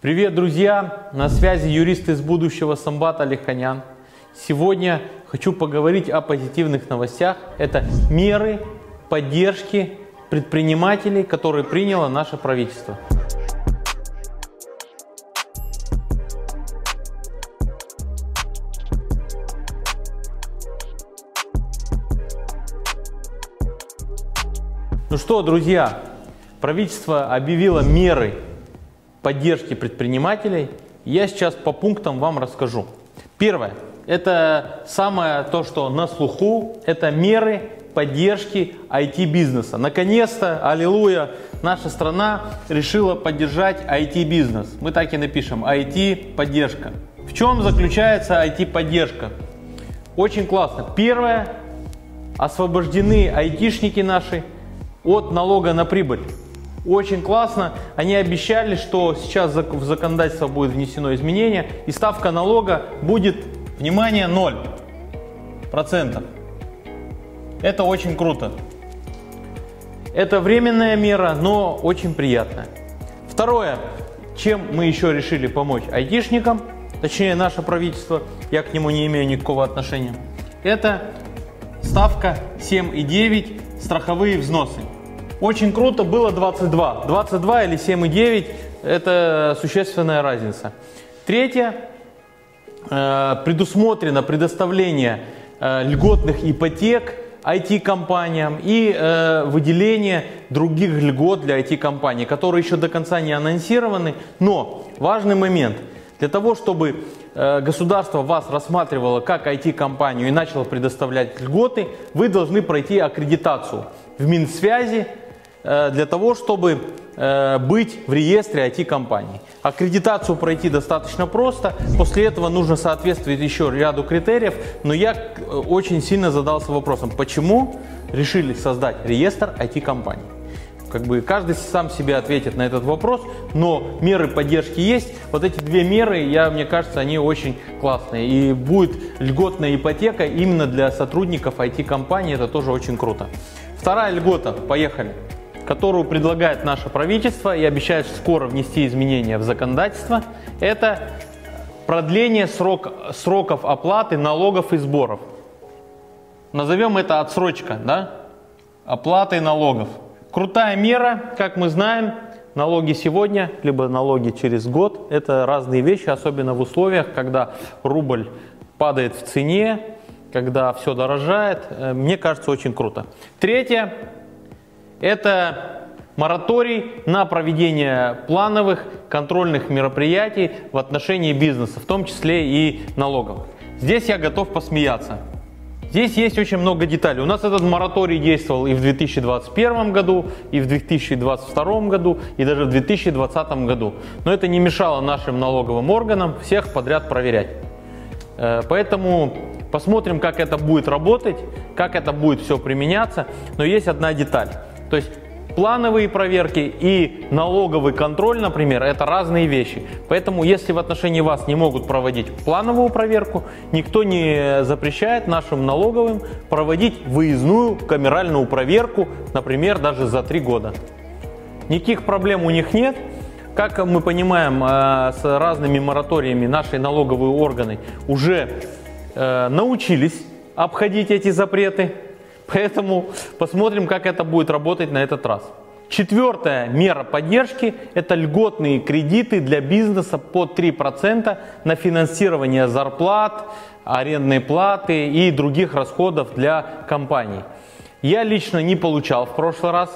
Привет, друзья! На связи юрист из будущего Самбат Алиханян. Сегодня хочу поговорить о позитивных новостях. Это меры поддержки предпринимателей, которые приняло наше правительство. Ну что, друзья, правительство объявило меры поддержки предпринимателей. Я сейчас по пунктам вам расскажу. Первое. Это самое то, что на слуху. Это меры поддержки IT-бизнеса. Наконец-то, аллилуйя, наша страна решила поддержать IT-бизнес. Мы так и напишем, IT-поддержка. В чем заключается IT-поддержка? Очень классно. Первое, освобождены айтишники наши от налога на прибыль. Очень классно. Они обещали, что сейчас в законодательство будет внесено изменение, и ставка налога будет, внимание, 0%. Это очень круто. Это временная мера, но очень приятная. Второе, чем мы еще решили помочь айтишникам, точнее наше правительство, я к нему не имею никакого отношения, это ставка 7,9 страховые взносы. Очень круто было 22. 22 или 7,9 это существенная разница. Третье, э, предусмотрено предоставление э, льготных ипотек IT-компаниям и э, выделение других льгот для IT-компаний, которые еще до конца не анонсированы. Но важный момент. Для того, чтобы государство вас рассматривало как IT-компанию и начало предоставлять льготы, вы должны пройти аккредитацию в Минсвязи, для того, чтобы э, быть в реестре IT-компаний. Аккредитацию пройти достаточно просто, после этого нужно соответствовать еще ряду критериев, но я э, очень сильно задался вопросом, почему решили создать реестр IT-компаний. Как бы каждый сам себе ответит на этот вопрос, но меры поддержки есть. Вот эти две меры, я, мне кажется, они очень классные. И будет льготная ипотека именно для сотрудников IT-компании, это тоже очень круто. Вторая льгота, поехали которую предлагает наше правительство и обещает скоро внести изменения в законодательство, это продление срок, сроков оплаты налогов и сборов. Назовем это отсрочка, да? Оплаты налогов. Крутая мера, как мы знаем, налоги сегодня, либо налоги через год, это разные вещи, особенно в условиях, когда рубль падает в цене, когда все дорожает. Э, мне кажется, очень круто. Третье, это мораторий на проведение плановых контрольных мероприятий в отношении бизнеса, в том числе и налогов. Здесь я готов посмеяться. Здесь есть очень много деталей. У нас этот мораторий действовал и в 2021 году, и в 2022 году, и даже в 2020 году. Но это не мешало нашим налоговым органам всех подряд проверять. Э, поэтому посмотрим, как это будет работать, как это будет все применяться. Но есть одна деталь. То есть плановые проверки и налоговый контроль, например, это разные вещи. Поэтому, если в отношении вас не могут проводить плановую проверку, никто не запрещает нашим налоговым проводить выездную камеральную проверку, например, даже за три года. Никаких проблем у них нет. Как мы понимаем, э, с разными мораториями наши налоговые органы уже э, научились обходить эти запреты. Поэтому посмотрим, как это будет работать на этот раз. Четвертая мера поддержки – это льготные кредиты для бизнеса по 3% на финансирование зарплат, арендной платы и других расходов для компаний. Я лично не получал в прошлый раз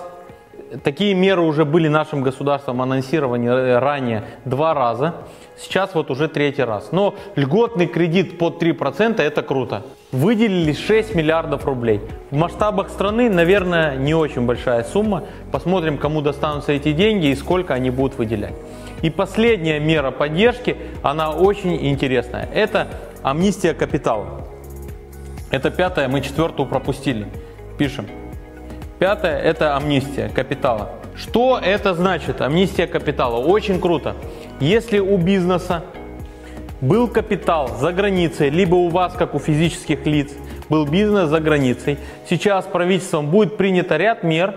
Такие меры уже были нашим государством анонсированы ранее два раза. Сейчас вот уже третий раз. Но льготный кредит под 3% это круто. Выделили 6 миллиардов рублей. В масштабах страны, наверное, не очень большая сумма. Посмотрим, кому достанутся эти деньги и сколько они будут выделять. И последняя мера поддержки, она очень интересная. Это амнистия капитала. Это пятая, мы четвертую пропустили. Пишем. Пятое – это амнистия капитала. Что это значит, амнистия капитала? Очень круто. Если у бизнеса был капитал за границей, либо у вас, как у физических лиц, был бизнес за границей, сейчас правительством будет принято ряд мер,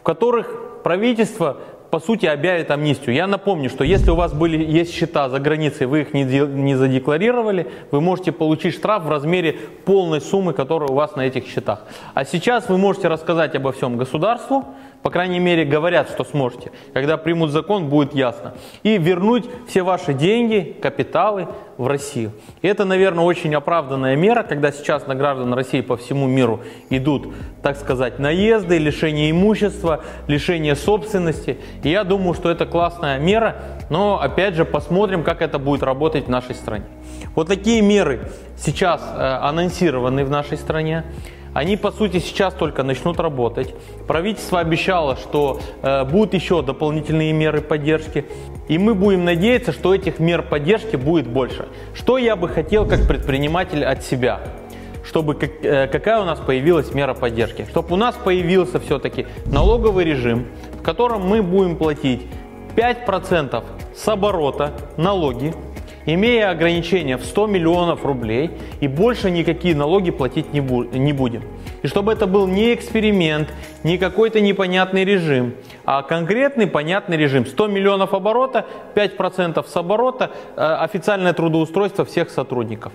в которых правительство по сути, объявит амнистию. Я напомню, что если у вас были, есть счета за границей, вы их не, не задекларировали, вы можете получить штраф в размере полной суммы, которая у вас на этих счетах. А сейчас вы можете рассказать обо всем государству, по крайней мере, говорят, что сможете. Когда примут закон, будет ясно. И вернуть все ваши деньги, капиталы в Россию. И это, наверное, очень оправданная мера, когда сейчас на граждан России по всему миру идут, так сказать, наезды, лишение имущества, лишение собственности. И я думаю, что это классная мера, но, опять же, посмотрим, как это будет работать в нашей стране. Вот такие меры сейчас э, анонсированы в нашей стране. Они, по сути, сейчас только начнут работать. Правительство обещало, что э, будут еще дополнительные меры поддержки. И мы будем надеяться, что этих мер поддержки будет больше. Что я бы хотел как предприниматель от себя? Чтобы как, э, какая у нас появилась мера поддержки? Чтобы у нас появился все-таки налоговый режим, в котором мы будем платить 5% с оборота налоги, имея ограничение в 100 миллионов рублей и больше никакие налоги платить не, бу- не будем. И чтобы это был не эксперимент, не какой-то непонятный режим, а конкретный понятный режим. 100 миллионов оборота, 5% с оборота, э, официальное трудоустройство всех сотрудников.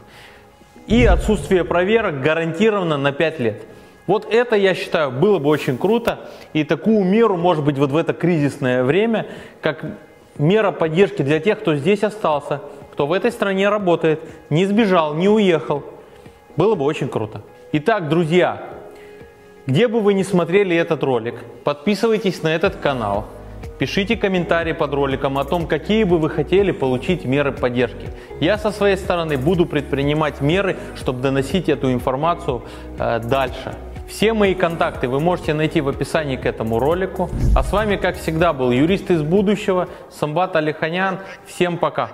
И отсутствие проверок гарантировано на 5 лет. Вот это, я считаю, было бы очень круто. И такую меру, может быть, вот в это кризисное время, как мера поддержки для тех, кто здесь остался, кто в этой стране работает, не сбежал, не уехал. Было бы очень круто. Итак, друзья, где бы вы ни смотрели этот ролик, подписывайтесь на этот канал, пишите комментарии под роликом о том, какие бы вы хотели получить меры поддержки. Я со своей стороны буду предпринимать меры, чтобы доносить эту информацию э, дальше. Все мои контакты вы можете найти в описании к этому ролику. А с вами, как всегда, был юрист из будущего, Самбат Алиханян. Всем пока!